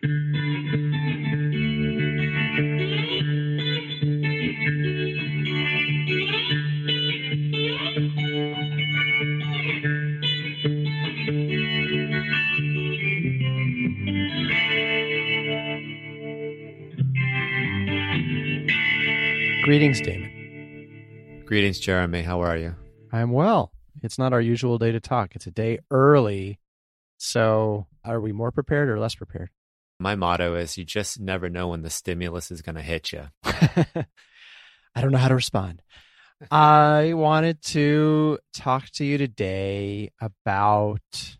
Greetings, Damon. Greetings, Jeremy. How are you? I'm well. It's not our usual day to talk. It's a day early. So, are we more prepared or less prepared? My motto is you just never know when the stimulus is going to hit you. I don't know how to respond. I wanted to talk to you today about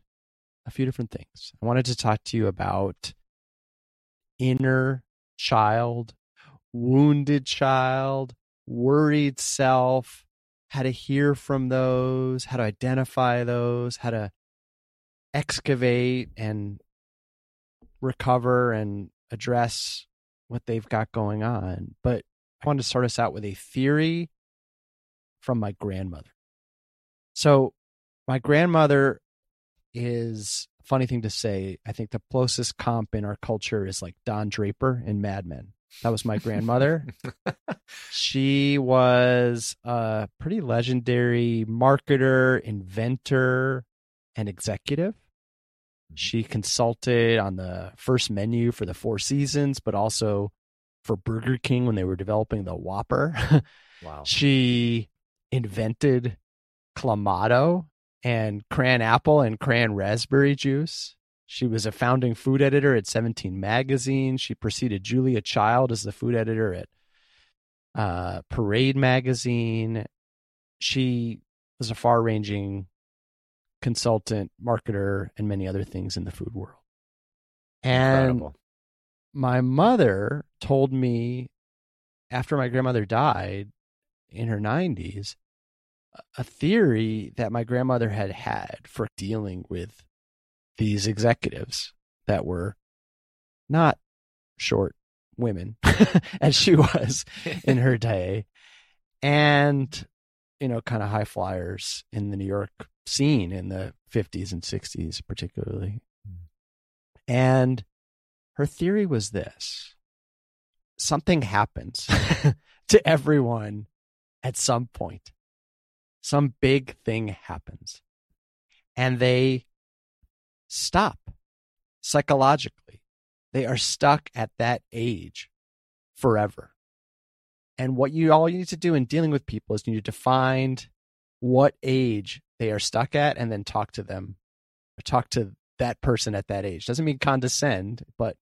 a few different things. I wanted to talk to you about inner child wounded child, worried self, how to hear from those, how to identify those, how to excavate and recover and address what they've got going on. But I wanted to start us out with a theory from my grandmother. So, my grandmother is a funny thing to say. I think the closest comp in our culture is like Don Draper in Mad Men. That was my grandmother. she was a pretty legendary marketer, inventor, and executive. She consulted on the first menu for the Four Seasons, but also for Burger King when they were developing the Whopper. Wow. she invented Clamato and cran apple and cran raspberry juice. She was a founding food editor at 17 Magazine. She preceded Julia Child as the food editor at uh, Parade Magazine. She was a far ranging consultant, marketer, and many other things in the food world. And Incredible. my mother told me after my grandmother died in her 90s a theory that my grandmother had had for dealing with these executives that were not short women as she was in her day and you know kind of high flyers in the New York scene in the 50s and 60s particularly hmm. and her theory was this something happens to everyone at some point some big thing happens and they stop psychologically. They are stuck at that age forever. And what you all you need to do in dealing with people is you need to find what age they are stuck at and then talk to them talk to that person at that age. Doesn't mean condescend, but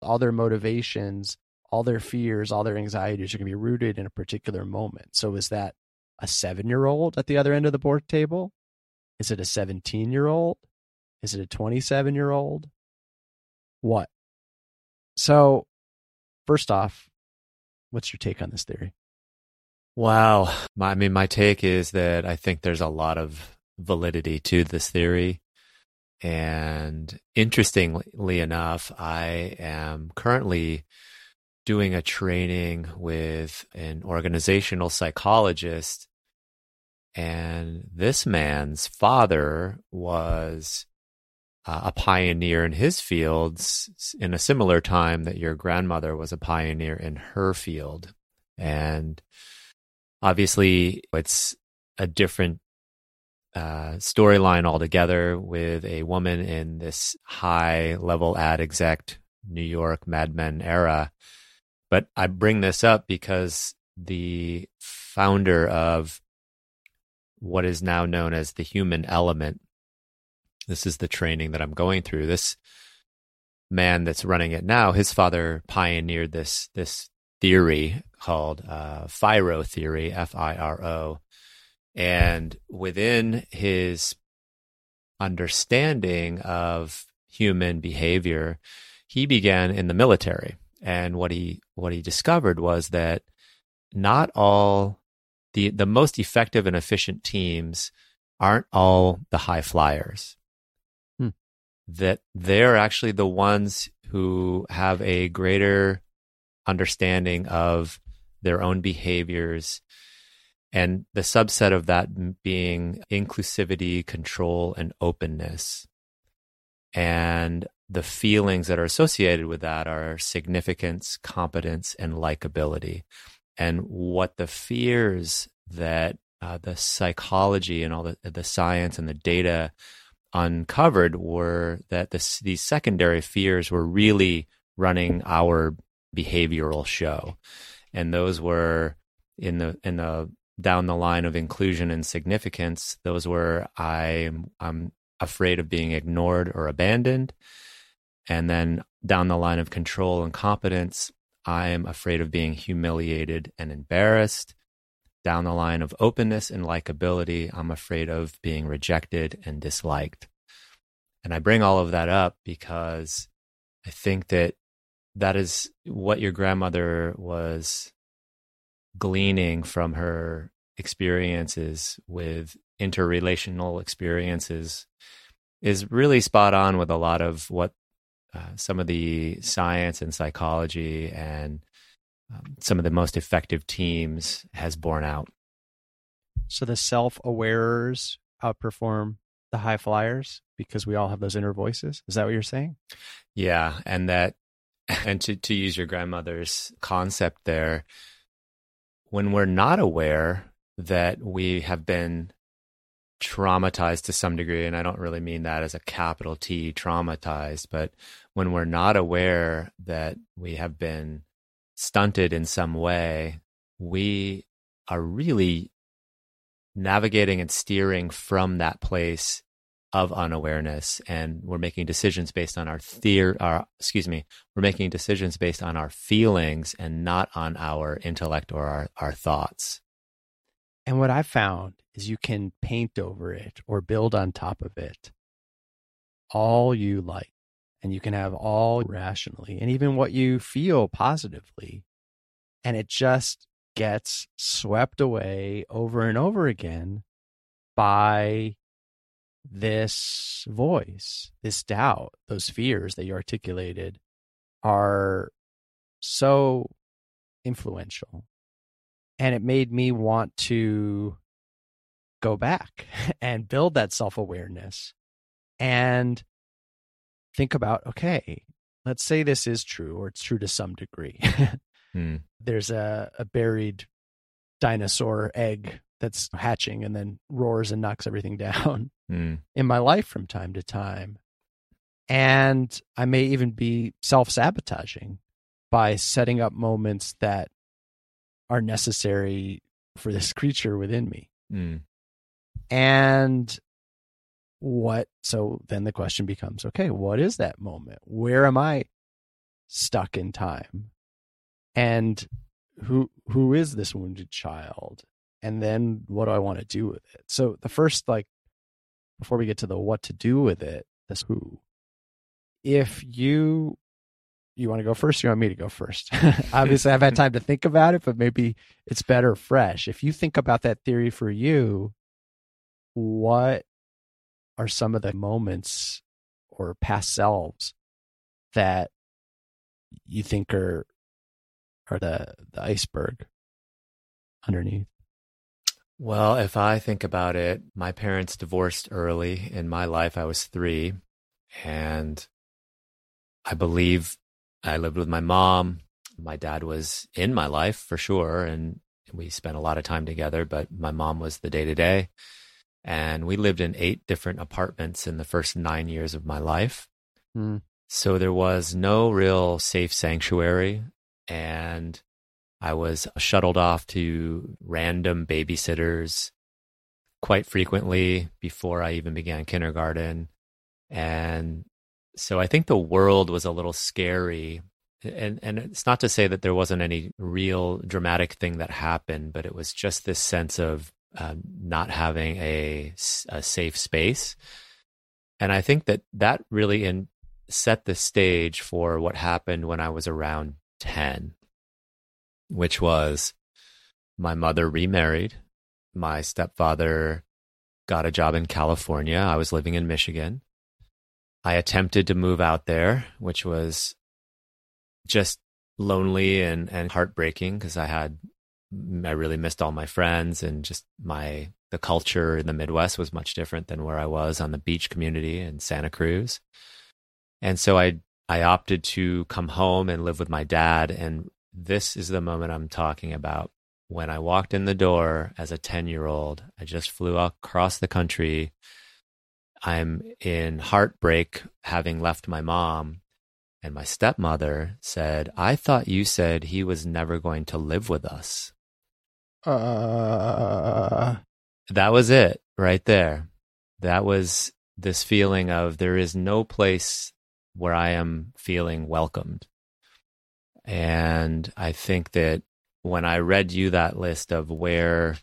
all their motivations, all their fears, all their anxieties are going to be rooted in a particular moment. So is that a seven year old at the other end of the board table? Is it a 17 year old? Is it a 27 year old? What? So, first off, what's your take on this theory? Wow. My, I mean, my take is that I think there's a lot of validity to this theory. And interestingly enough, I am currently doing a training with an organizational psychologist. And this man's father was uh, a pioneer in his fields in a similar time that your grandmother was a pioneer in her field. And obviously, it's a different uh, storyline altogether with a woman in this high level ad exec New York Mad Men era. But I bring this up because the founder of what is now known as the human element this is the training that I'm going through. This man that's running it now, his father pioneered this this theory called uh, FIRO theory, F I R O, and within his understanding of human behavior, he began in the military. And what he what he discovered was that not all the the most effective and efficient teams aren't all the high flyers. That they're actually the ones who have a greater understanding of their own behaviors and the subset of that being inclusivity, control, and openness. And the feelings that are associated with that are significance, competence, and likability. And what the fears that uh, the psychology and all the, the science and the data uncovered were that this, these secondary fears were really running our behavioral show. And those were in the, in the, down the line of inclusion and significance, those were I, I'm afraid of being ignored or abandoned. And then down the line of control and competence, I'm afraid of being humiliated and embarrassed. Down the line of openness and likability, I'm afraid of being rejected and disliked. And I bring all of that up because I think that that is what your grandmother was gleaning from her experiences with interrelational experiences is really spot on with a lot of what uh, some of the science and psychology and um, some of the most effective teams has borne out. So the self awares outperform the high flyers because we all have those inner voices. Is that what you're saying? Yeah. And that, and to, to use your grandmother's concept there, when we're not aware that we have been traumatized to some degree, and I don't really mean that as a capital T traumatized, but when we're not aware that we have been stunted in some way, we are really navigating and steering from that place of unawareness and we're making decisions based on our theory our excuse me we're making decisions based on our feelings and not on our intellect or our, our thoughts and what i found is you can paint over it or build on top of it all you like. And you can have all rationally and even what you feel positively. And it just gets swept away over and over again by this voice, this doubt, those fears that you articulated are so influential. And it made me want to go back and build that self awareness and think about okay, let's say this is true or it's true to some degree. hmm. There's a, a buried dinosaur egg that's hatching and then roars and knocks everything down mm. in my life from time to time. And I may even be self sabotaging by setting up moments that are necessary for this creature within me. Mm. And what, so then the question becomes okay, what is that moment? Where am I stuck in time? And who who is this wounded child? And then what do I want to do with it? So the first like before we get to the what to do with it, this who. If you you want to go first? You want me to go first? Obviously, I've had time to think about it, but maybe it's better fresh. If you think about that theory for you, what are some of the moments or past selves that you think are are the the iceberg underneath well if i think about it my parents divorced early in my life i was 3 and i believe i lived with my mom my dad was in my life for sure and we spent a lot of time together but my mom was the day to day and we lived in eight different apartments in the first nine years of my life. Mm. So there was no real safe sanctuary. And I was shuttled off to random babysitters quite frequently before I even began kindergarten. And so I think the world was a little scary. And and it's not to say that there wasn't any real dramatic thing that happened, but it was just this sense of uh, not having a, a safe space. And I think that that really in, set the stage for what happened when I was around 10, which was my mother remarried. My stepfather got a job in California. I was living in Michigan. I attempted to move out there, which was just lonely and, and heartbreaking because I had I really missed all my friends and just my the culture in the Midwest was much different than where I was on the beach community in Santa Cruz. And so I I opted to come home and live with my dad and this is the moment I'm talking about. When I walked in the door as a 10-year-old, I just flew across the country. I'm in heartbreak having left my mom and my stepmother said, "I thought you said he was never going to live with us." Uh that was it right there. That was this feeling of there is no place where I am feeling welcomed. And I think that when I read you that list of where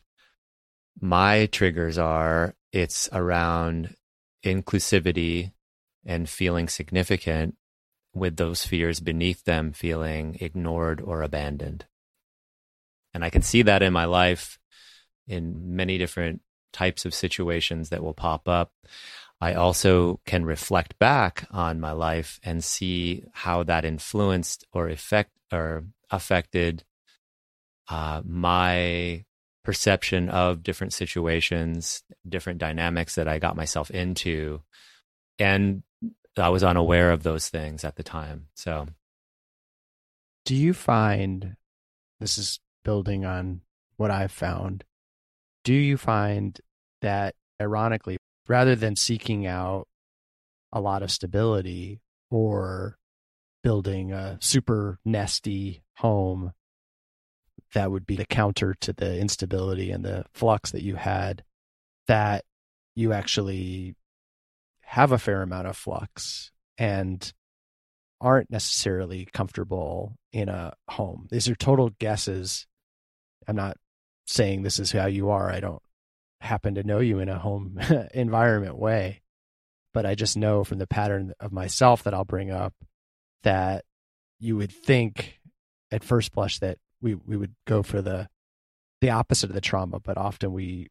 my triggers are, it's around inclusivity and feeling significant with those fears beneath them feeling ignored or abandoned. And I can see that in my life in many different types of situations that will pop up. I also can reflect back on my life and see how that influenced or effect or affected uh, my perception of different situations, different dynamics that I got myself into, and I was unaware of those things at the time. So, do you find this is building on what I've found? Do you find that, ironically, rather than seeking out a lot of stability or building a super nesty home that would be the counter to the instability and the flux that you had, that you actually have a fair amount of flux and aren't necessarily comfortable in a home. These are total guesses. I'm not saying this is how you are. I don't happen to know you in a home environment way, but I just know from the pattern of myself that I'll bring up that you would think at first blush that we we would go for the the opposite of the trauma, but often we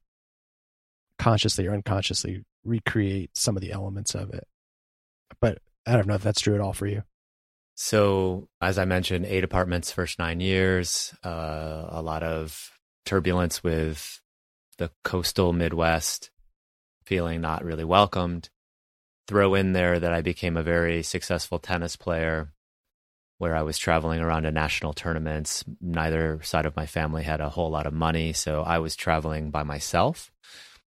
consciously or unconsciously recreate some of the elements of it. But I don't know if that's true at all for you. So, as I mentioned, eight apartments first nine years, uh, a lot of turbulence with the coastal Midwest, feeling not really welcomed. Throw in there that I became a very successful tennis player where I was traveling around to national tournaments. Neither side of my family had a whole lot of money. So I was traveling by myself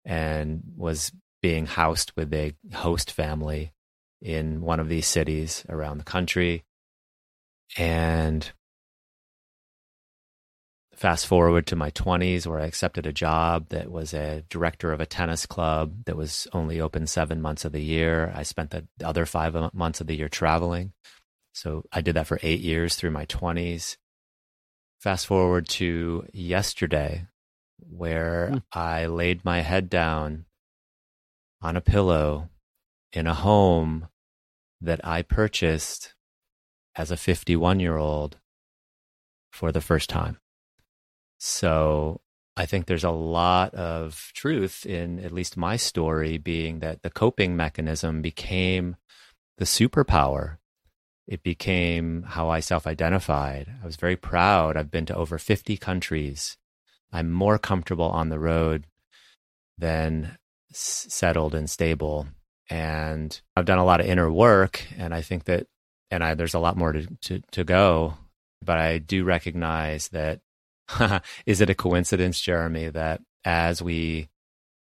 and was being housed with a host family in one of these cities around the country. And fast forward to my 20s, where I accepted a job that was a director of a tennis club that was only open seven months of the year. I spent the other five months of the year traveling. So I did that for eight years through my 20s. Fast forward to yesterday, where mm. I laid my head down on a pillow in a home that I purchased as a 51 year old for the first time. So I think there's a lot of truth in at least my story being that the coping mechanism became the superpower. It became how I self identified. I was very proud. I've been to over 50 countries. I'm more comfortable on the road than settled and stable. And I've done a lot of inner work, and I think that, and I, there's a lot more to, to, to go. But I do recognize that is it a coincidence, Jeremy, that as we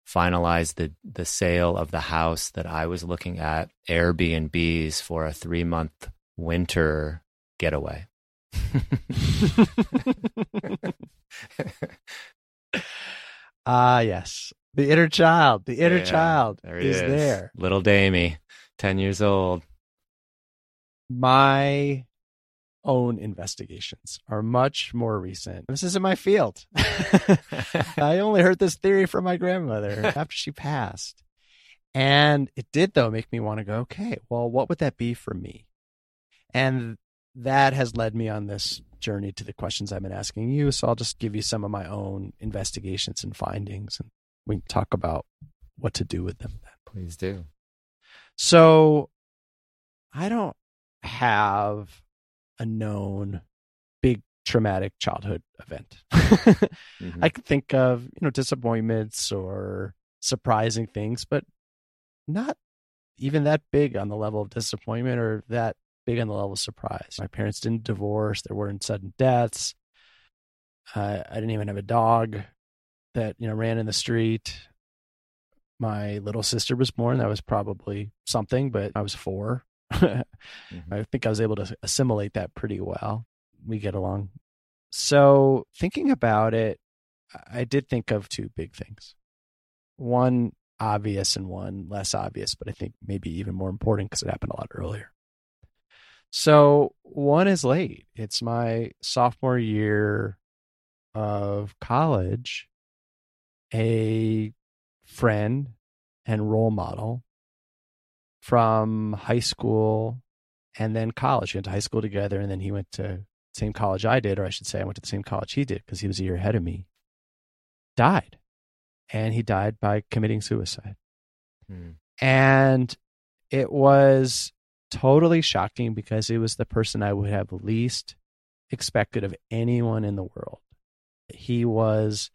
finalized the the sale of the house that I was looking at Airbnbs for a three month winter getaway. Ah, yes. The inner child, the inner yeah, child there is, is there. Little Damie, 10 years old. My own investigations are much more recent. This isn't my field. I only heard this theory from my grandmother after she passed. And it did, though, make me want to go, okay, well, what would that be for me? And that has led me on this journey to the questions I've been asking you. So I'll just give you some of my own investigations and findings, and we can talk about what to do with them. Then. Please do. So I don't have a known big traumatic childhood event. mm-hmm. I can think of, you know, disappointments or surprising things, but not even that big on the level of disappointment or that big on the level of surprise. My parents didn't divorce. There weren't sudden deaths. Uh, I didn't even have a dog that you know ran in the street. My little sister was born. That was probably something, but I was 4 mm-hmm. I think I was able to assimilate that pretty well. We get along. So thinking about it, I did think of two big things. One obvious and one less obvious, but I think maybe even more important because it happened a lot earlier. So one is late. It's my sophomore year of college. A friend and role model from high school and then college. We went to high school together, and then he went to same college I did, or I should say, I went to the same college he did because he was a year ahead of me. Died, and he died by committing suicide. Hmm. And it was totally shocking because it was the person I would have least expected of anyone in the world. He was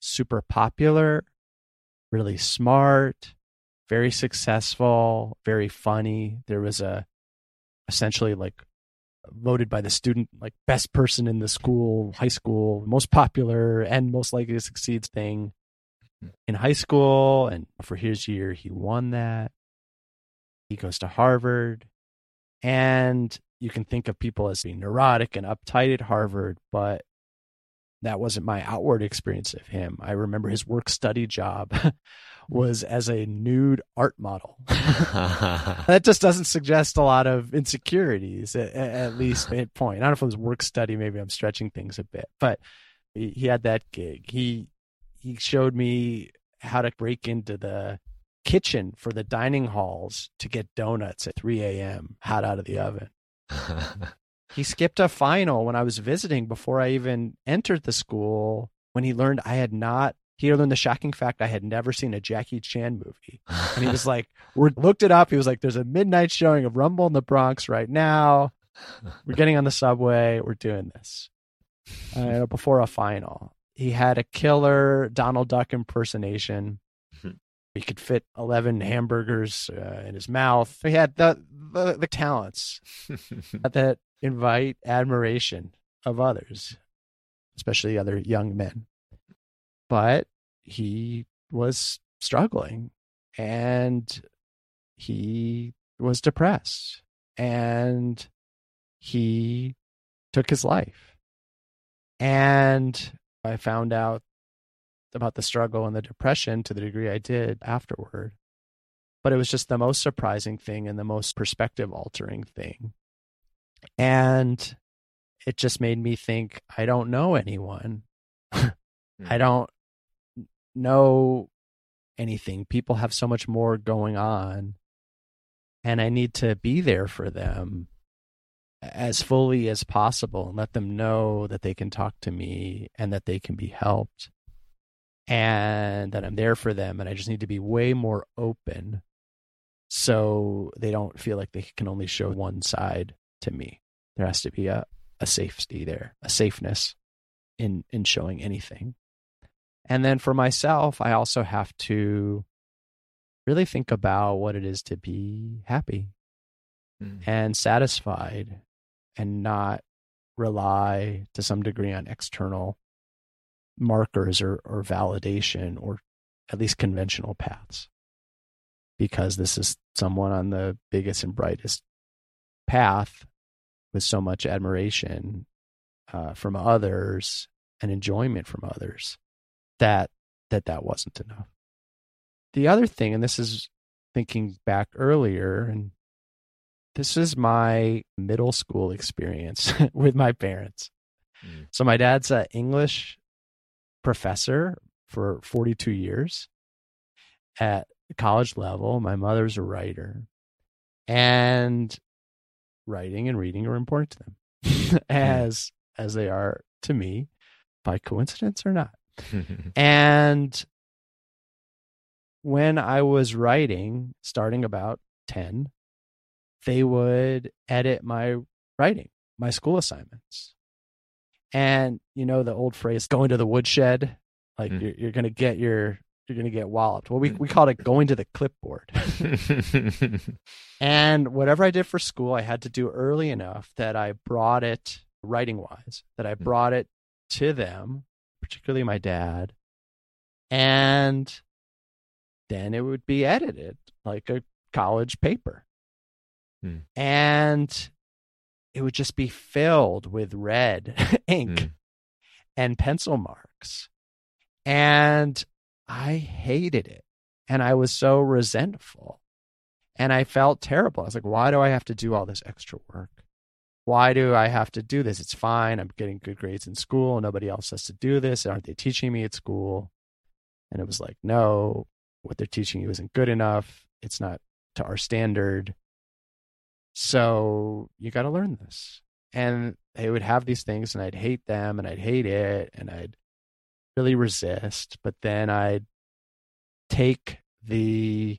super popular, really smart, very successful, very funny. There was a essentially like voted by the student like best person in the school, high school, most popular and most likely to succeed thing mm-hmm. in high school. And for his year, he won that. He goes to Harvard. And you can think of people as being neurotic and uptight at Harvard, but that wasn't my outward experience of him. I remember his work study job was as a nude art model. that just doesn't suggest a lot of insecurities, at, at least at point. I don't know if it was work study, maybe I'm stretching things a bit, but he, he had that gig. He he showed me how to break into the kitchen for the dining halls to get donuts at 3 a.m. hot out of the oven. he skipped a final when I was visiting before I even entered the school when he learned I had not he learned the shocking fact I had never seen a Jackie Chan movie. And he was like, we looked it up. He was like, there's a midnight showing of Rumble in the Bronx right now. We're getting on the subway. We're doing this. Uh, before a final. He had a killer Donald Duck impersonation. He could fit 11 hamburgers uh, in his mouth. He had the, the, the talents that invite admiration of others, especially other young men. But he was struggling and he was depressed and he took his life. And I found out about the struggle and the depression to the degree I did afterward. But it was just the most surprising thing and the most perspective altering thing. And it just made me think I don't know anyone. I hmm. don't know anything. People have so much more going on. And I need to be there for them as fully as possible and let them know that they can talk to me and that they can be helped and that I'm there for them. And I just need to be way more open so they don't feel like they can only show one side to me. There has to be a, a safety there, a safeness in, in showing anything. And then for myself, I also have to really think about what it is to be happy mm. and satisfied and not rely to some degree on external markers or, or validation or at least conventional paths because this is someone on the biggest and brightest path with so much admiration uh, from others and enjoyment from others that that that wasn't enough the other thing and this is thinking back earlier and this is my middle school experience with my parents mm. so my dad's an english professor for 42 years at college level. My mother's a writer, and writing and reading are important to them, as as they are to me, by coincidence or not. and when I was writing, starting about 10, they would edit my writing, my school assignments. And you know the old phrase, going to the woodshed, like mm. you're, you're going to get your you're going to get walloped. Well, we, we called it going to the clipboard. and whatever I did for school, I had to do early enough that I brought it writing wise, that I brought it to them, particularly my dad. And then it would be edited like a college paper. Hmm. And it would just be filled with red ink Hmm. and pencil marks. And I hated it. And I was so resentful. And I felt terrible. I was like, why do I have to do all this extra work? Why do I have to do this? It's fine. I'm getting good grades in school. Nobody else has to do this. Aren't they teaching me at school? And it was like, no, what they're teaching you isn't good enough. It's not to our standard. So you got to learn this. And they would have these things, and I'd hate them, and I'd hate it, and I'd really resist. But then I'd take the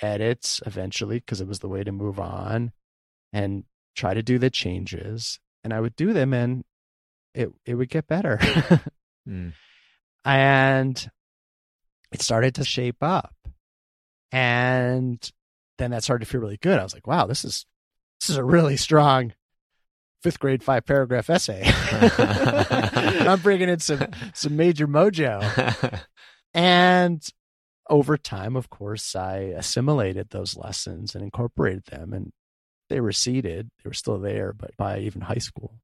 edits eventually because it was the way to move on and try to do the changes. And I would do them, and it it would get better. Mm. and it started to shape up and then that started to feel really good i was like wow this is this is a really strong fifth grade five paragraph essay. I'm bringing in some some major mojo. And over time of course i assimilated those lessons and incorporated them and they receded they were still there but by even high school.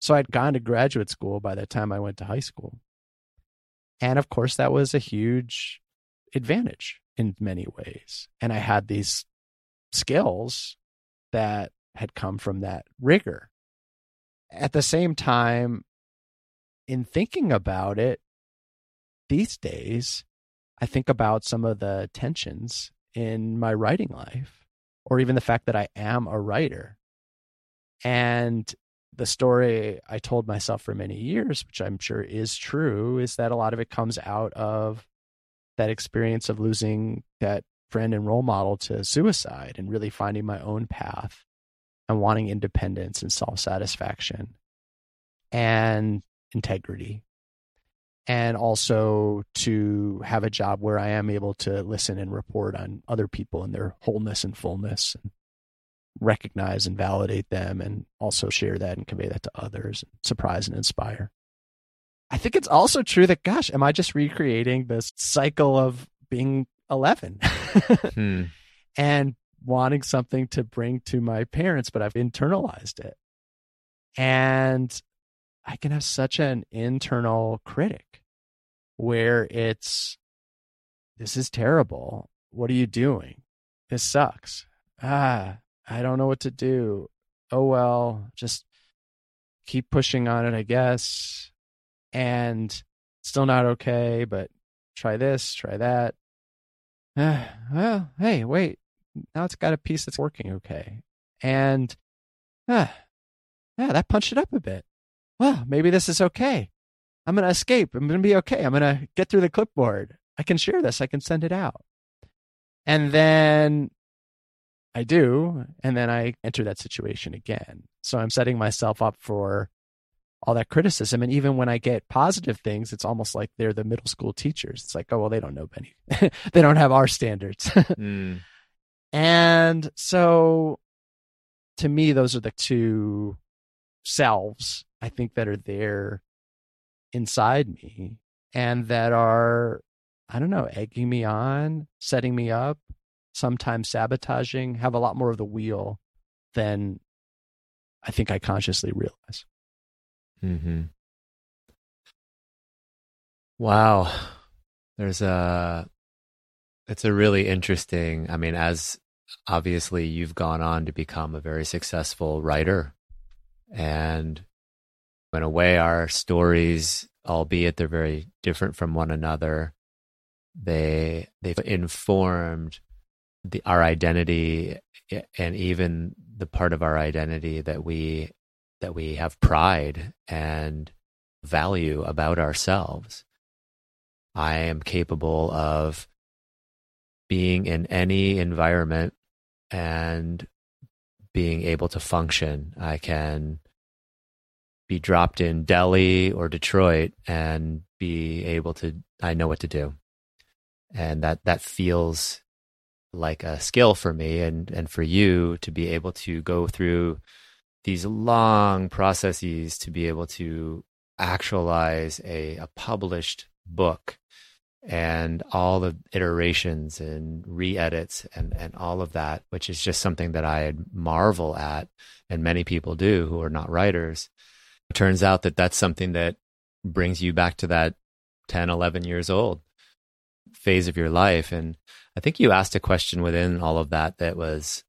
So i'd gone to graduate school by the time i went to high school. And of course, that was a huge advantage in many ways. And I had these skills that had come from that rigor. At the same time, in thinking about it these days, I think about some of the tensions in my writing life, or even the fact that I am a writer. And the story I told myself for many years, which I'm sure is true, is that a lot of it comes out of that experience of losing that friend and role model to suicide and really finding my own path and wanting independence and self satisfaction and integrity. And also to have a job where I am able to listen and report on other people and their wholeness and fullness and recognize and validate them and also share that and convey that to others and surprise and inspire. I think it's also true that, gosh, am I just recreating this cycle of being 11 Hmm. and wanting something to bring to my parents, but I've internalized it. And I can have such an internal critic where it's, this is terrible. What are you doing? This sucks. Ah, I don't know what to do. Oh, well, just keep pushing on it, I guess. And still not okay, but try this, try that. Ah, well, hey, wait. Now it's got a piece that's working okay. And ah, yeah, that punched it up a bit. Well, maybe this is okay. I'm going to escape. I'm going to be okay. I'm going to get through the clipboard. I can share this. I can send it out. And then I do. And then I enter that situation again. So I'm setting myself up for all that criticism. And even when I get positive things, it's almost like they're the middle school teachers. It's like, oh, well, they don't know Benny. they don't have our standards. Mm. And so to me, those are the two selves I think that are there inside me and that are, I don't know, egging me on, setting me up, sometimes sabotaging, have a lot more of the wheel than I think I consciously realize. hmm Wow. There's a, it's a really interesting, I mean, as obviously you've gone on to become a very successful writer. And in a way, our stories, albeit they're very different from one another, they, they've informed the, our identity and even the part of our identity that we that we have pride and value about ourselves. I am capable of being in any environment and being able to function. I can be dropped in Delhi or Detroit and be able to, I know what to do. and that that feels like a skill for me and and for you to be able to go through these long processes to be able to actualize a, a published book and all the iterations and re-edits and, and all of that, which is just something that I marvel at and many people do who are not writers. It turns out that that's something that brings you back to that 10, 11 years old phase of your life. And I think you asked a question within all of that that was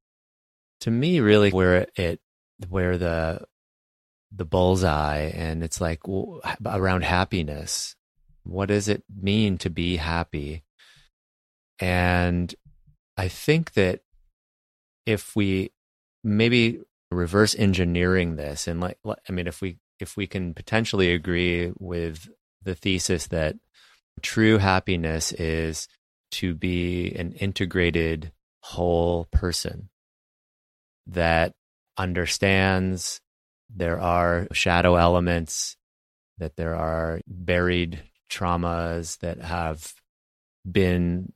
to me really where it, where the, the bullseye and it's like well, around happiness what does it mean to be happy? And I think that if we maybe reverse engineering this and like I mean if we if we can potentially agree with the thesis that true happiness is to be an integrated whole person that understands there are shadow elements that there are buried traumas that have been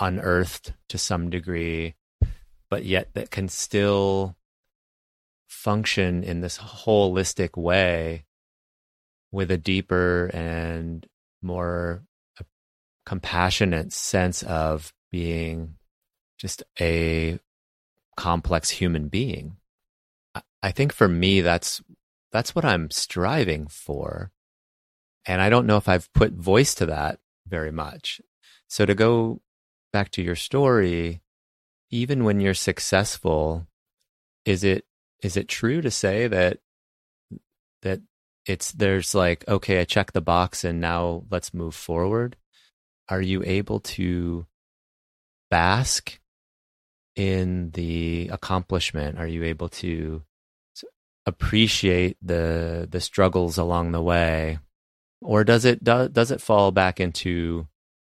unearthed to some degree, but yet that can still function in this holistic way with a deeper and more compassionate sense of being just a complex human being. I think for me that's that's what I'm striving for. And I don't know if I've put voice to that very much. So to go back to your story, even when you're successful, is it is it true to say that that it's there's like okay, I check the box and now let's move forward? Are you able to bask in the accomplishment? Are you able to appreciate the the struggles along the way or does it do, does it fall back into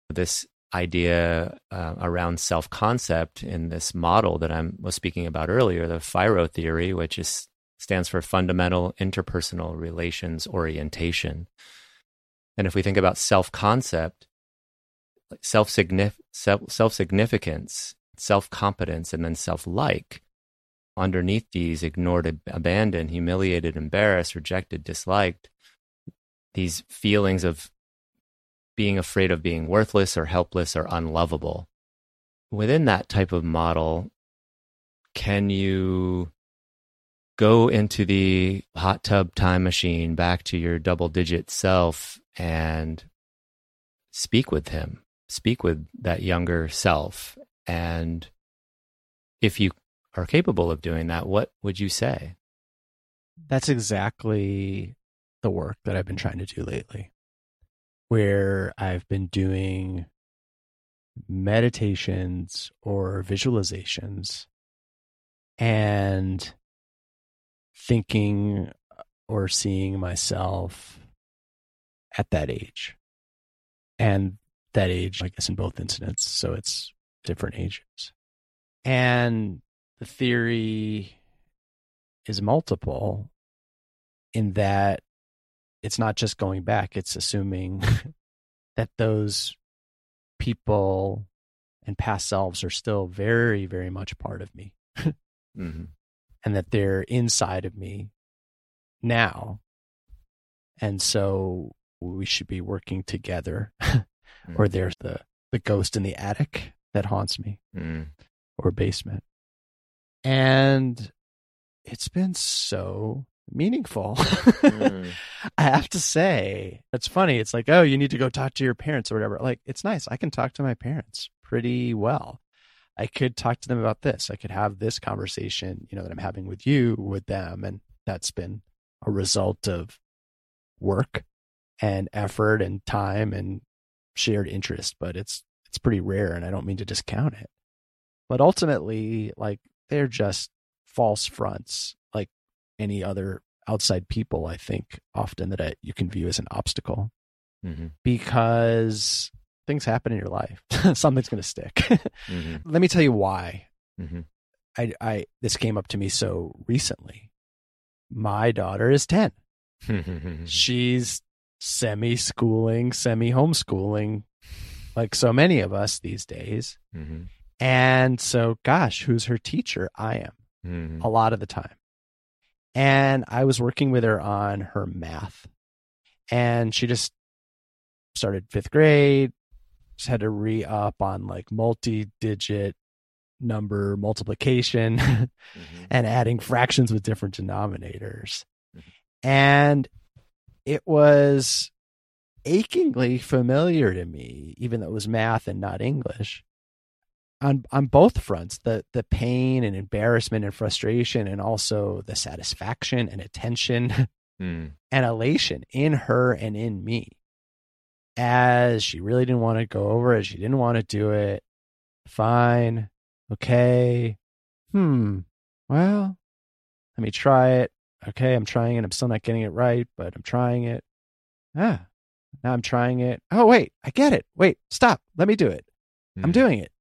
this idea uh, around self concept in this model that I was speaking about earlier, the FIRO theory, which is stands for fundamental interpersonal relations orientation. And if we think about self concept, self self significance, self competence, and then self like, underneath these ignored, abandoned, humiliated, embarrassed, rejected, disliked, these feelings of being afraid of being worthless or helpless or unlovable. Within that type of model, can you go into the hot tub time machine back to your double digit self and speak with him, speak with that younger self? And if you are capable of doing that, what would you say? That's exactly the work that I've been trying to do lately, where I've been doing meditations or visualizations and thinking or seeing myself at that age. And that age, I guess, in both incidents. So it's different ages. And the theory is multiple in that it's not just going back, it's assuming that those people and past selves are still very, very much part of me. mm-hmm. And that they're inside of me now. And so we should be working together. mm-hmm. Or there's the, the ghost in the attic that haunts me mm. or basement. And it's been so meaningful. mm. I have to say, it's funny. It's like, oh, you need to go talk to your parents or whatever. Like, it's nice. I can talk to my parents pretty well. I could talk to them about this. I could have this conversation, you know, that I'm having with you with them. And that's been a result of work and effort and time and shared interest, but it's it's pretty rare and I don't mean to discount it. But ultimately, like they're just false fronts any other outside people, I think, often that I, you can view as an obstacle mm-hmm. because things happen in your life. Something's going to stick. mm-hmm. Let me tell you why. Mm-hmm. I, I, this came up to me so recently. My daughter is 10. She's semi schooling, semi homeschooling like so many of us these days. Mm-hmm. And so, gosh, who's her teacher? I am Mm-hmm. a lot of the time. And I was working with her on her math. And she just started fifth grade, just had to re up on like multi digit number multiplication Mm-hmm. and adding fractions with different denominators. Mhm. And it was achingly familiar to me, even though it was math and not English. On on both fronts, the the pain and embarrassment and frustration, and also the satisfaction and attention Mm-hmm. and elation in her and in me. As she really didn't want to go over it, she didn't want to do it. Fine. Okay. Hmm. Well, let me try it. Okay, I'm trying it. I'm still not getting it right, but I'm trying it. Ah, now I'm trying it. Oh, wait, I get it. Wait, stop. Let me do it. I'm doing it.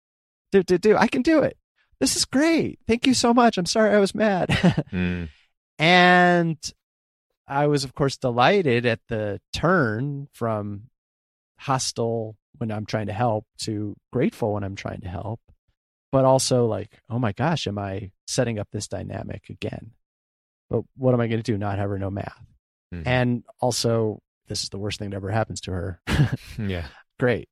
Do, do, do. I can do it. This is great. Thank you so much. I'm sorry I was mad. Mm-hmm. And I was, of course, delighted at the turn from hostile when I'm trying to help to grateful when I'm trying to help, but also like, oh my gosh, am I setting up this dynamic again? But what am I going to do? Not have her know math. Mhm. And also, this is the worst thing that ever happens to her. yeah. Great.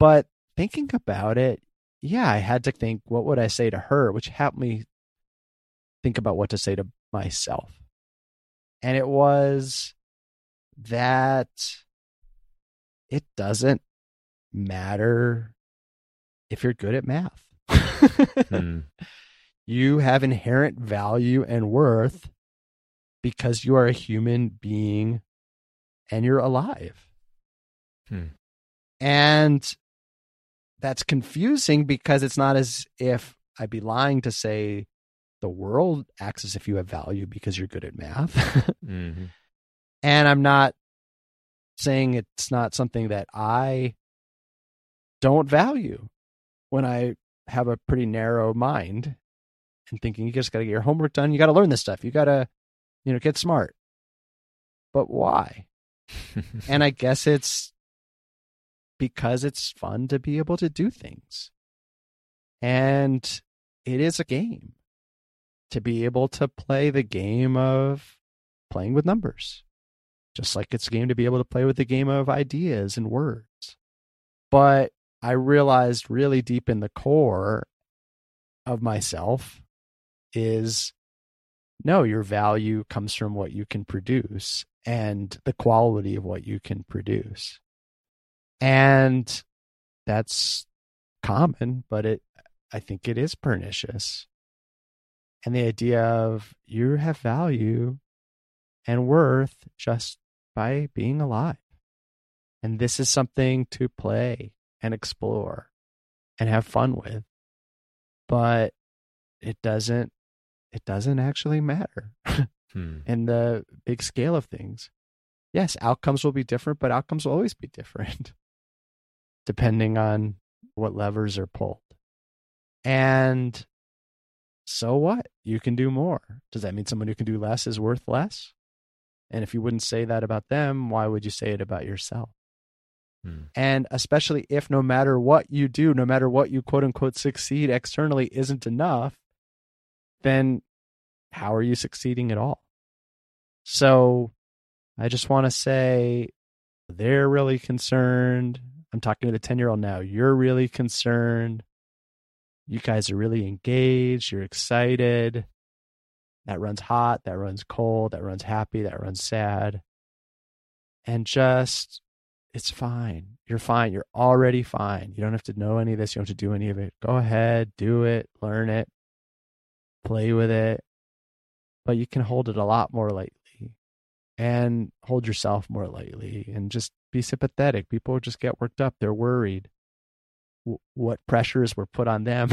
But thinking about it, yeah, I had to think, what would I say to her, which helped me think about what to say to myself. And it was that it doesn't matter if you're good at math. Mm. You have inherent value and worth because you are a human being and you're alive. Hmm. And that's confusing because it's not as if I'd be lying to say the world acts as if you have value because you're good at math. Mhm. and I'm not saying it's not something that I don't value when I have a pretty narrow mind and thinking you just got to get your homework done. You got to learn this stuff. You got to, you know, get smart. But why? And I guess it's because it's fun to be able to do things. And it is a game to be able to play the game of playing with numbers, just like it's a game to be able to play with the game of ideas and words. But I realized really deep in the core of myself is no, your value comes from what you can produce and the quality of what you can produce. And that's common, but it I think it is pernicious. And the idea of you have value and worth just by being alive. And this is something to play and explore and have fun with. But it doesn't it doesn't actually matter Hmm. in the big scale of things. Yes, outcomes will be different, but outcomes will always be different depending on what levers are pulled. And so what? You can do more. Does that mean someone who can do less is worth less? And if you wouldn't say that about them, why would you say it about yourself? Hmm. And especially if no matter what you do, no matter what you quote unquote succeed externally isn't enough, then how are you succeeding at all? So I just want to say they're really concerned. I'm talking to the 10 year old now. You're really concerned. You guys are really engaged. You're excited. That runs hot. That runs cold. That runs happy. That runs sad. And just, it's fine. You're fine. You're already fine. You don't have to know any of this. You don't have to do any of it. Go ahead, do it, learn it, play with it. But you can hold it a lot more lightly and hold yourself more lightly and just be sympathetic. People just get worked up. They're worried. W- what pressures were put on them?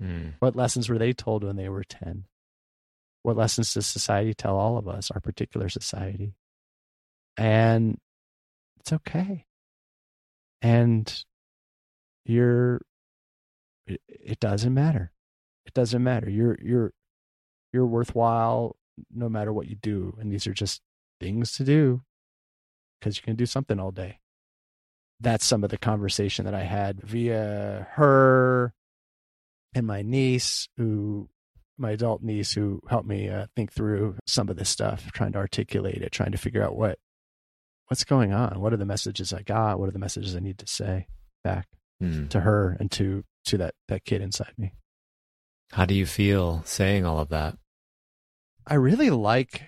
Hmm. what lessons were they told when they were 10? What lessons does society tell all of us, our particular society? And it's okay. And you're, it, it doesn't matter. It doesn't matter. You're, you're, you're worthwhile no matter what you do. And these are just things to do because you can do something all day. that's some of the conversation that I had via her and my niece, who my adult niece, who helped me uh, think through some of this stuff, trying to articulate it, trying to figure out what what's going on. What are the messages I got? What are the messages I need to say back mm. to her and to to that that kid inside me? How do you feel saying all of that? I really like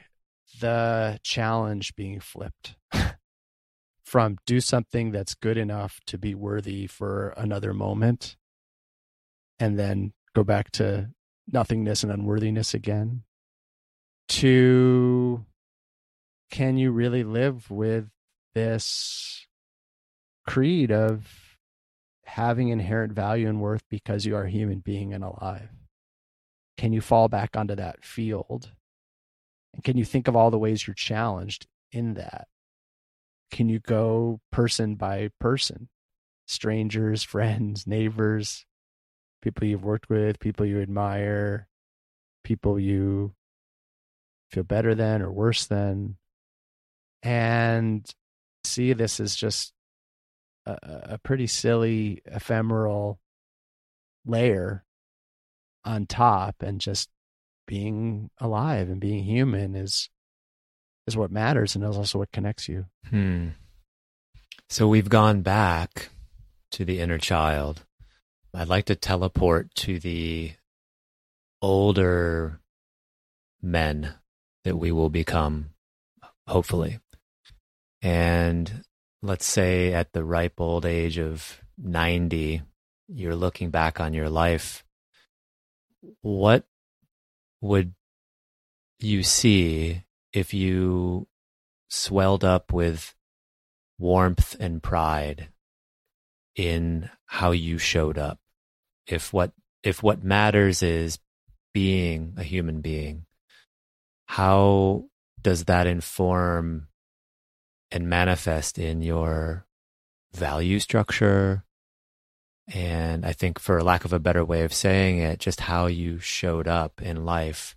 the challenge being flipped from do something that's good enough to be worthy for another moment and then go back to nothingness and unworthiness again to can you really live with this creed of having inherent value and worth because you are a human being and alive? Can you fall back onto that field? Can you think of all the ways you're challenged in that? Can you go person by person? Strangers, friends, neighbors, people you've worked with, people you admire, people you feel better than or worse than and see this as just a, a pretty silly, ephemeral layer on top, and just being alive and being human is is what matters, and is also what connects you. Hmm. So we've gone back to the inner child. I'd like to teleport to the older men that we will become, hopefully. And let's say at the ripe old age of 90, you're looking back on your life. What would you see if you swelled up with warmth and pride in how you showed up? If what if what matters is being a human being, how does that inform and manifest in your value structure. And I think, for lack of a better way of saying it, just how you showed up in life.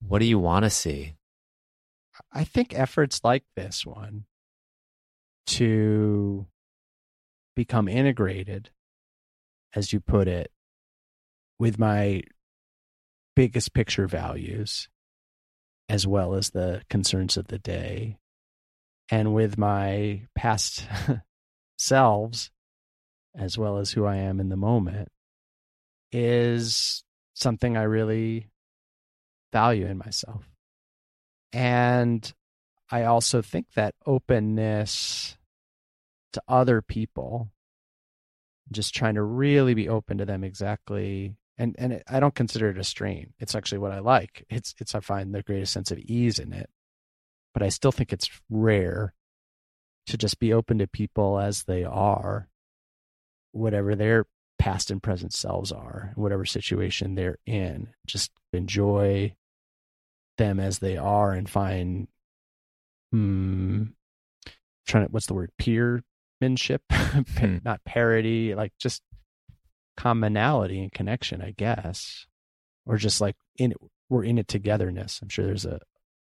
What do you want to see? I think efforts like this one to become integrated, as you put it, with my biggest picture values, as well as the concerns of the day, and with my past selves as well as who I am in the moment is something I really value in myself. And I also think that openness to other people, just trying to really be open to them exactly. And and it, I don't consider it a strain. It's actually what I like. It's it's I find the greatest sense of ease in it but I still think it's rare to just be open to people as they are, whatever their past and present selves are, whatever situation they're in. Just enjoy them as they are and find, hmm, trying to, what's the word? Peermanship, hmm. not parody, like just commonality and connection, I guess, or just like in we're in it togetherness. I'm sure there's a,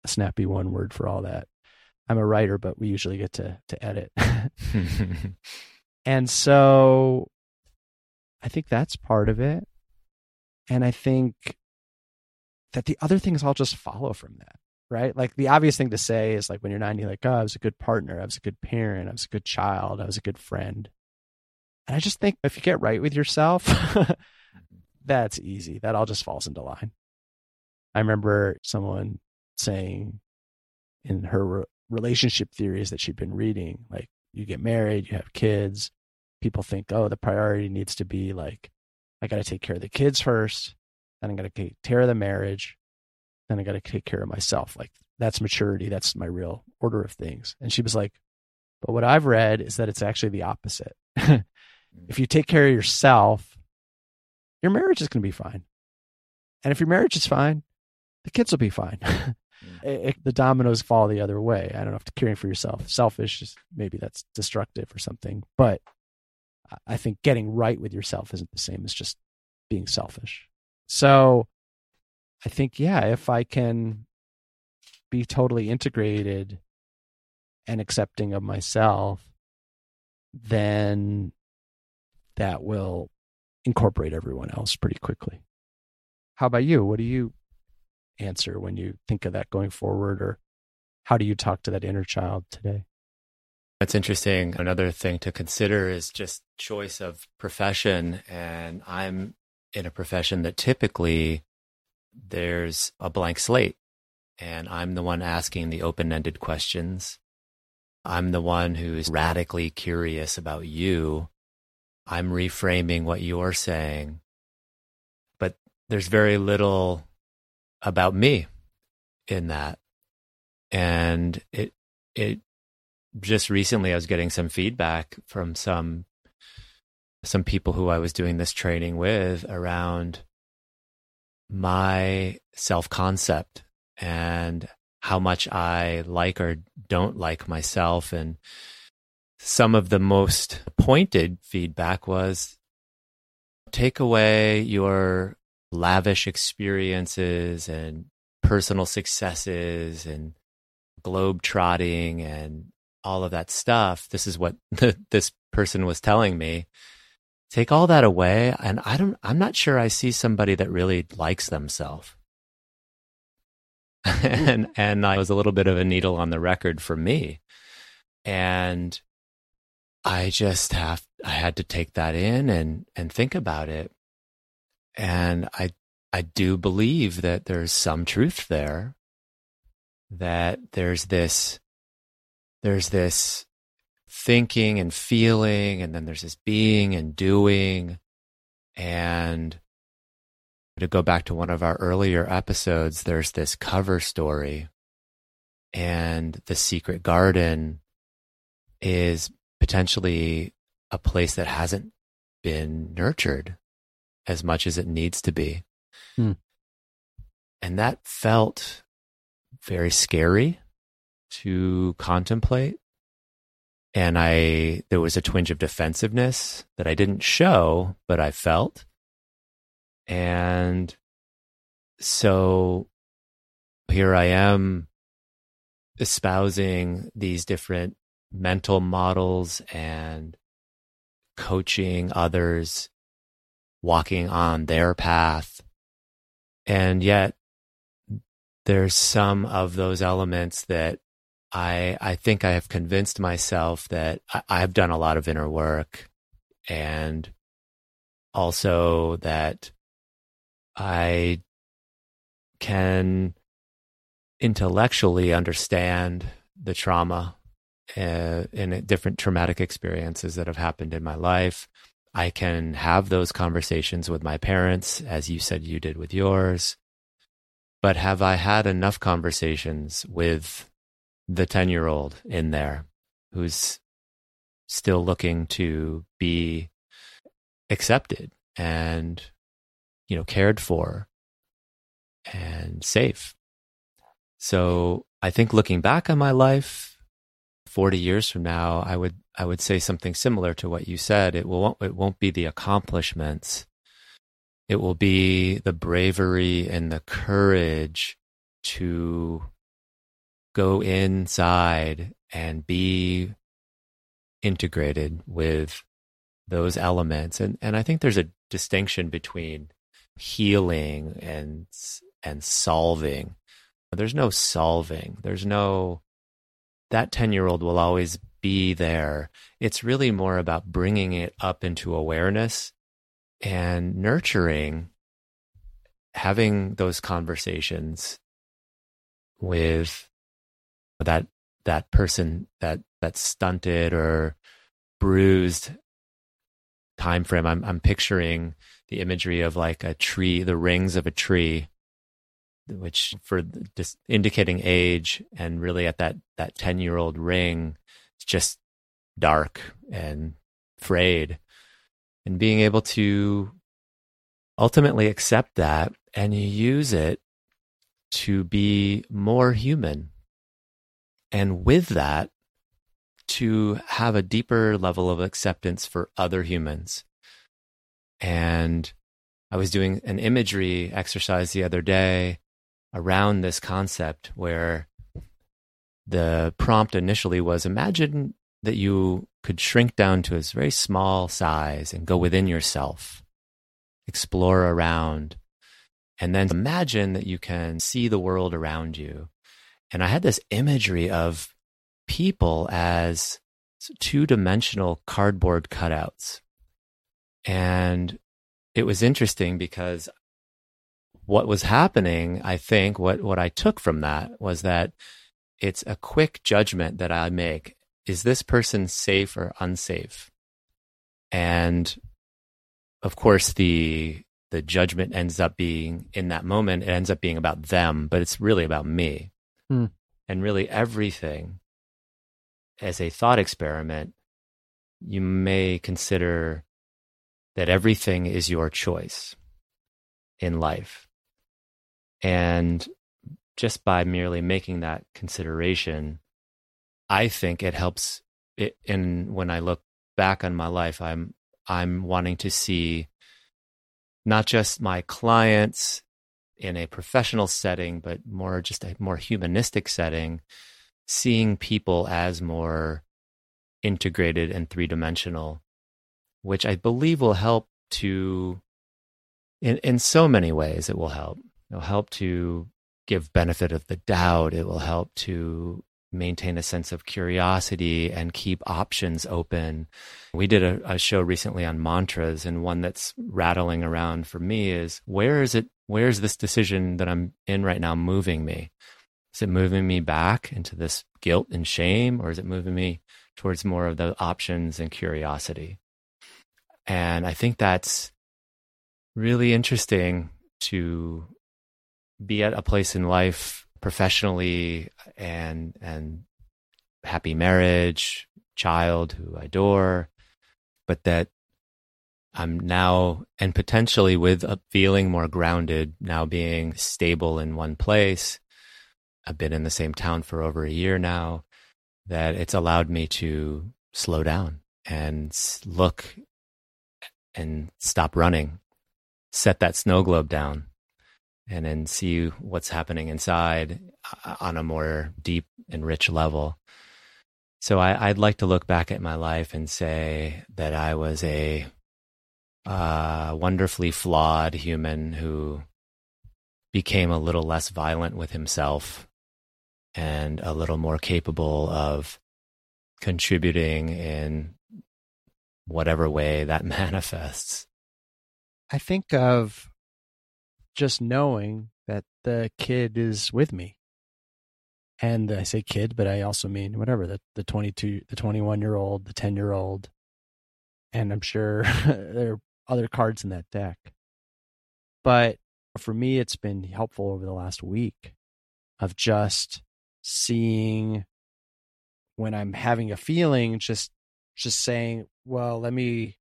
a snappy one word for all that. I'm a writer, but we usually get to to edit. and so I think that's part of it. And I think that the other things all just follow from that, right? Like the obvious thing to say is like when you're 90, like, oh, I was a good partner, I was a good parent, I was a good child, I was a good friend. And I just think if you get right with yourself, that's easy. That all just falls into line. I remember someone saying in her relationship theories that she'd been reading like you get married you have kids people think oh the priority needs to be like i got to take care of the kids first then i got to take care of the marriage then i got to take care of myself. Like that's maturity that's my real order of things. And she was like but what i've read is that it's actually the opposite. If you take care of yourself your marriage is going to be fine. And if your marriage is fine the kids will be fine it, it, the dominoes fall the other way. I don't know if caring for yourself, selfish, maybe that's destructive or something. But I think getting right with yourself isn't the same as just being selfish. So I think, yeah, if I can be totally integrated and accepting of myself, then that will incorporate everyone else pretty quickly. How about you? What do you answer when you think of that going forward, or how do you talk to that inner child today? That's interesting. Another thing to consider is just choice of profession. And I'm in a profession that typically there's a blank slate, and I'm the one asking the open ended questions. I'm the one who's radically curious about you. I'm reframing what you're saying. But there's very little about me in that. And it, it just recently I was getting some feedback from some, some people who I was doing this training with around my self concept and how much I like or don't like myself. And some of the most pointed feedback was take away your lavish experiences and personal successes and globe trotting and all of that stuff. This is what this person was telling me. Take all that away. And I don't, I'm not sure I see somebody that really likes themselves. Hmm. and, and I was a little bit of a needle on the record for me. And I just have, I had to take that in and, and think about it. And I, I do believe that there's some truth there, that there's this, there's this thinking and feeling, and then there's this being and doing. And to go back to one of our earlier episodes, there's this cover story, and the secret garden is potentially a place that hasn't been nurtured as much as it needs to be. Hmm. And that felt very scary to contemplate. And I, there was a twinge of defensiveness that I didn't show, but I felt. And so here I am espousing these different mental models and coaching others walking on their path. And yet there's some of those elements that I, I think I have convinced myself that I, I've done a lot of inner work and also that I can intellectually understand the trauma uh, in different traumatic experiences that have happened in my life. I can have those conversations with my parents, as you said you did with yours. But have I had enough conversations with the 10 year old in there who's still looking to be accepted and, you know, cared for and safe? So I think looking back on my life, 40 years from now, I would I would say something similar to what you said. It will it won't be the accomplishments. It will be the bravery and the courage to go inside and be integrated with those elements. And and I think there's a distinction between healing and and solving. There's no solving. There's no that 10 year old will always be there. It's really more about bringing it up into awareness and nurturing, having those conversations with that that person that that stunted or bruised time frame i'm i'm picturing the imagery of like a tree the rings of a tree which for just indicating age and really at that that 10 year old ring it's just dark and frayed. And being able to ultimately accept that and use it to be more human. And with that to have a deeper level of acceptance for other humans. And I was doing an imagery exercise the other day around this concept where the prompt initially was imagine that you could shrink down to a very small size and go within yourself, explore around, and then imagine that you can see the world around you. And I had this imagery of people as two dimensional cardboard cutouts. And it was interesting because what was happening, I think, what, what I took from that was that it's a quick judgment that I make. Is this person safe or unsafe? And of course, the the judgment ends up being in that moment, it ends up being about them, but it's really about me. Hmm. And really everything as a thought experiment, you may consider that everything is your choice in life. And just by merely making that consideration, I think it helps it and when I look back on my life, I'm I'm wanting to see not just my clients in a professional setting, but more just a more humanistic setting, seeing people as more integrated and three dimensional, which I believe will help to, in, in so many ways, it will help. It'll help to give benefit of the doubt. It will help to maintain a sense of curiosity and keep options open. We did a, a, show recently on mantras, and one that's rattling around for me is where is it? Where is this decision that I'm in right now moving me? Is it moving me back into this guilt and shame, or is it moving me towards more of the options and curiosity? And I think that's really interesting to be at a place in life professionally and and happy marriage, child who I adore, but that I'm now and potentially with a feeling more grounded, now being stable in one place. I've been in the same town for over a year now. That it's allowed me to slow down and look and stop running, set that snow globe down, and then see what's happening inside uh, on a more deep and rich level. So I, would like to look back at my life and say that I was a uh, wonderfully flawed human who became a little less violent with himself and a little more capable of contributing in whatever way that manifests. I think of just knowing that the kid is with me. And I say kid, but I also mean whatever the, the 22, the 21 year old, the 10 year old. And I'm sure there are other cards in that deck. But for me, it's been helpful over the last week of just seeing when I'm having a feeling, just, just saying, well, let me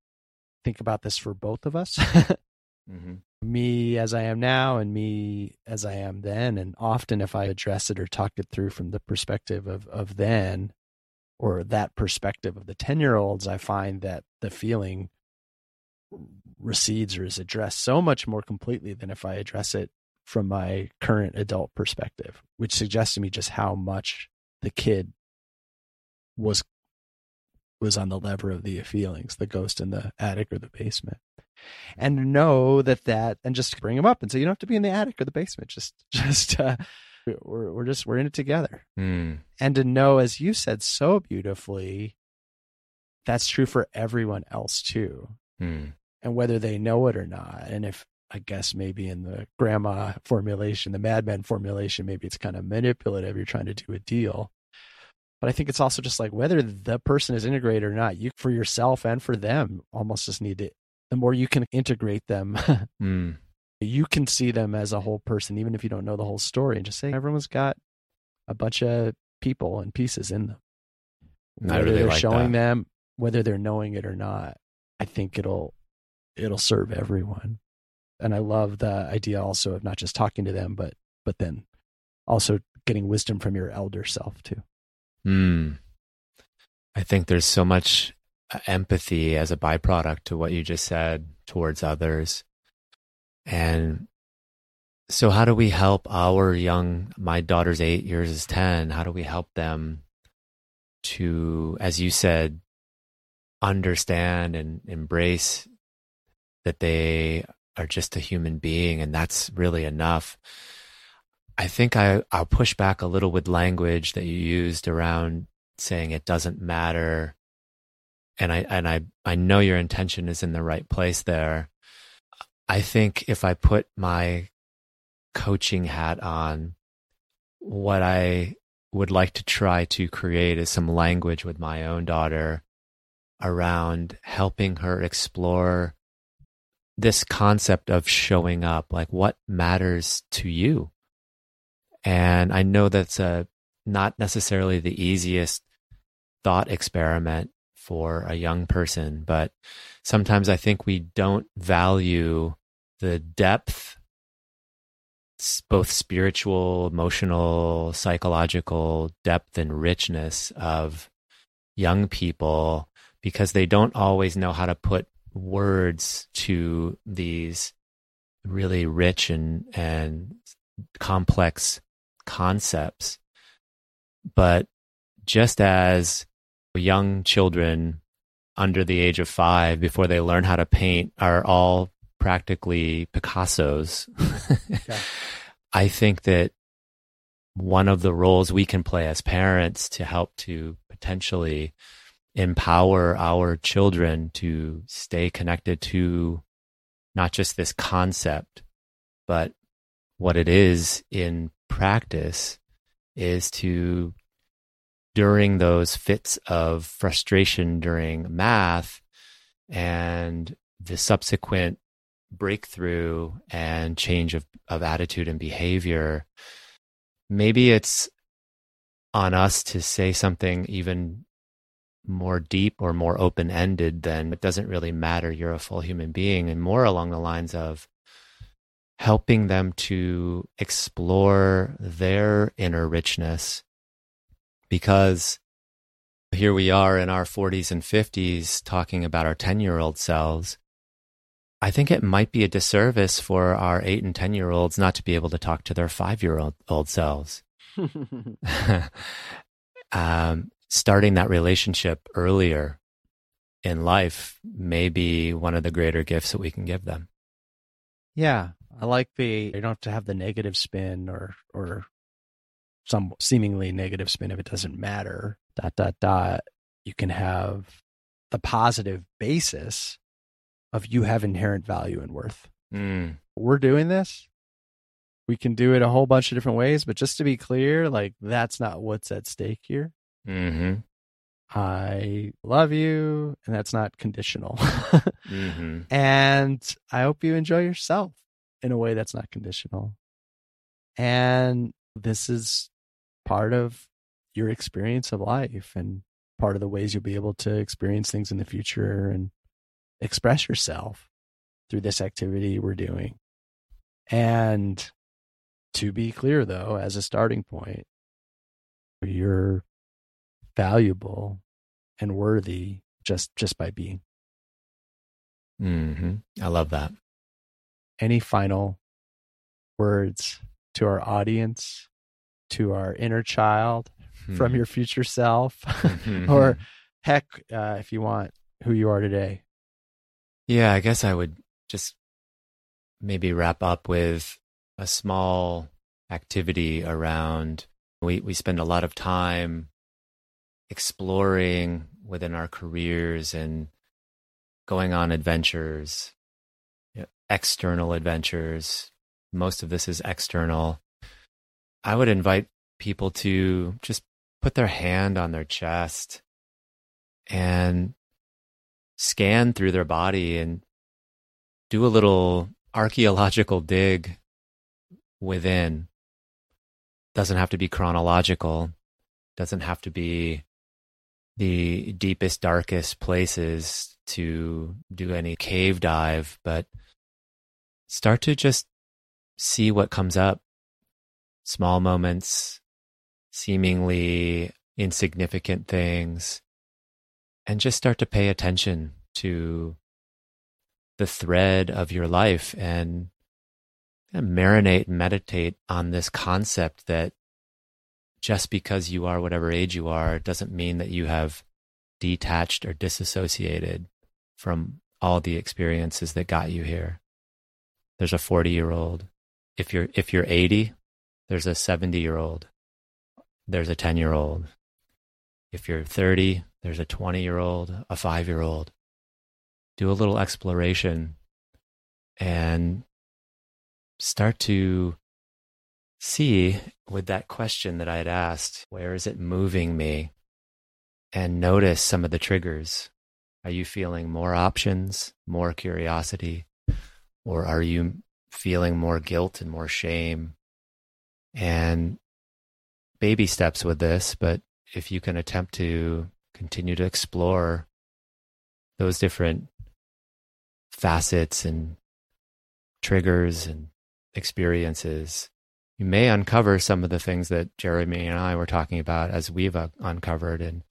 think about this for both of us. mm-hmm me as I am now and me as I am then. And often, if I address it or talk it through from the perspective of, of then or that perspective of the 10 year olds, I find that the feeling recedes or is addressed so much more completely than if I address it from my current adult perspective, which suggests to me just how much the kid was was on the lever of the feelings, the ghost in the attic or the basement and know that that and just bring them up. And so you don't have to be in the attic or the basement. Just just uh, we're we're just we're in it together. Mm. and to know as you said so beautifully that's true for everyone else too. Mm. and whether they know it or not and if i guess maybe in the grandma formulation the madman formulation maybe it's kind of manipulative you're trying to do a deal. But I think it's also just like whether the person is integrated or not, you for yourself and for them almost just need to the more you can integrate them, mm. you can see them as a whole person, even if you don't know the whole story, and just say everyone's got a bunch of people and pieces in them. Whether really they're like showing that. them, whether they're knowing it or not, I think it'll it'll serve everyone. And I love the idea also of not just talking to them, but but then also getting wisdom from your elder self too. Hmm. I think there's so much empathy as a byproduct to what you just said towards others. And so, how do we help our young, my daughter's eight, yours is 10, how do we help them to, as you said, understand and embrace that they are just a human being and that's really enough. I think I, I'll push back a little with language that you used around saying it doesn't matter. And I, and I, I know your intention is in the right place there. I think if I put my coaching hat on, what I would like to try to create is some language with my own daughter around helping her explore this concept of showing up, like what matters to you. And I know that's a not necessarily the easiest thought experiment for a young person, but sometimes I think we don't value the depth, both spiritual, emotional, psychological depth and richness of young people because they don't always know how to put words to these really rich and and complex concepts. But just as young children under the age of 5 before they learn how to paint are all practically Picassos okay. I think that one of the roles we can play as parents to help to potentially empower our children to stay connected to not just this concept, but what it is in practice is to, during those fits of frustration during math and the subsequent breakthrough and change of, of attitude and behavior, maybe it's on us to say something even more deep or more open ended, than it doesn't really matter. You're a full human being, and more along the lines of helping them to explore their inner richness. Because here we are in our 40s and 50s talking about our 10 year old selves. I think it might be a disservice for our 8 and 10 year olds not to be able to talk to their 5 year old selves. um, starting that relationship earlier in life may be one of the greater gifts that we can give them. Yeah, I like the you don't have to have the negative spin or or some seemingly negative spin if it doesn't matter. Dot dot dot. You can have the positive basis of you have inherent value and worth. Mm. We're doing this. We can do it a whole bunch of different ways, but just to be clear, like that's not what's at stake here. Mm-hmm. I love you, and that's not conditional. mm-hmm. And I hope you enjoy yourself in a way that's not conditional. And this is part of your experience of life and part of the ways you'll be able to experience things in the future and express yourself through this activity we're doing. And to be clear, though, as a starting point, you're valuable and worthy just just by being. Mm-hmm. I love that. Any final words to our audience, to our inner child mm-hmm. from your future self, mm-hmm. or heck, uh, if you want, who you are today? Yeah, I guess I would just maybe wrap up with a small activity around we we spend a lot of time exploring within our careers and going on adventures, you know, external adventures. Most of this is external. I would invite people to just put their hand on their chest and scan through their body and do a little archaeological dig within. Doesn't have to be chronological, doesn't have to be the deepest, darkest places to do any cave dive, but start to just see what comes up. Small moments, seemingly insignificant things, and just start to pay attention to the thread of your life and marinate and meditate on this concept that just because you are whatever age you are doesn't mean that you have detached or disassociated from all the experiences that got you here. There's a 40 year old. If you're, if you're 80, there's a 70 year old. There's a 10 year old. If you're 30, there's a 20 year old, a five year old. Do a little exploration and start to see with that question that I had asked, where is it moving me? And notice some of the triggers. Are you feeling more options, more curiosity, or are you feeling more guilt and more shame? And baby steps with this, but if you can attempt to continue to explore those different facets and triggers and experiences, you may uncover some of the things that Jeremy and I were talking about as we've uh, uncovered. And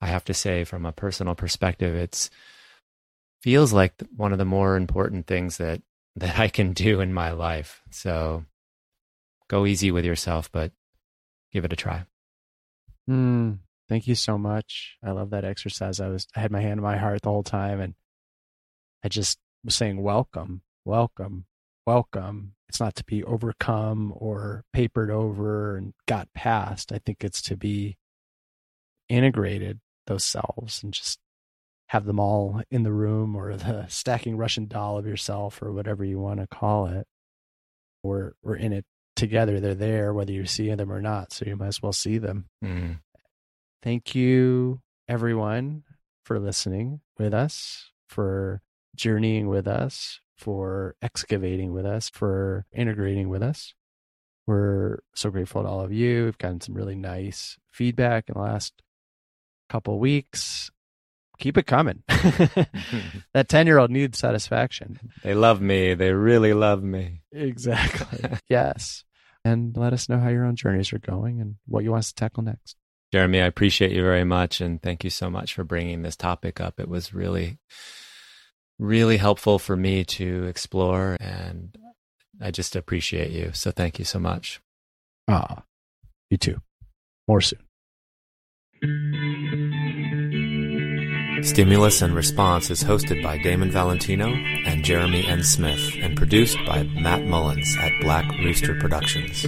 I have to say, from a personal perspective, it's feels like one of the more important things that that I can do in my life. So go easy with yourself, but give it a try. Mm, thank you so much. I love that exercise. I was I had my hand on my heart the whole time, and I just was saying, "Welcome, welcome, welcome." it's not to be overcome or papered over and got past. I think it's to be integrated those selves and just have them all in the room or the stacking Russian doll of yourself or whatever you want to call it. We're we're in it together. They're there whether you see them or not. So you might as well see them. Mm. Thank you everyone for listening with us, for journeying with us, for excavating with us, for integrating with us. We're so grateful to all of you. We've gotten some really nice feedback in the last couple weeks. Keep it coming. that 10 year old needs satisfaction. They love me. They really love me. Exactly. yes. And let us know how your own journeys are going and what you want us to tackle next. Jeremy, I appreciate you very much. And thank you so much for bringing this topic up. It was really really helpful for me to explore. And I just appreciate you. So thank you so much. Ah, you too. More soon. Stimulus and Response is hosted by Damon Valentino and Jeremy N. Smith and produced by Matt Mullins at Black Rooster Productions.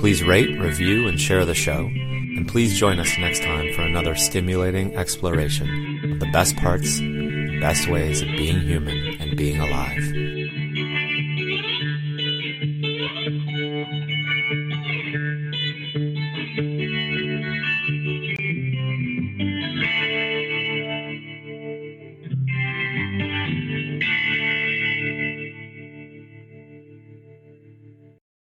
Please rate, review, and share the show. And please join us next time for another stimulating exploration of the best parts best ways of being human and being alive.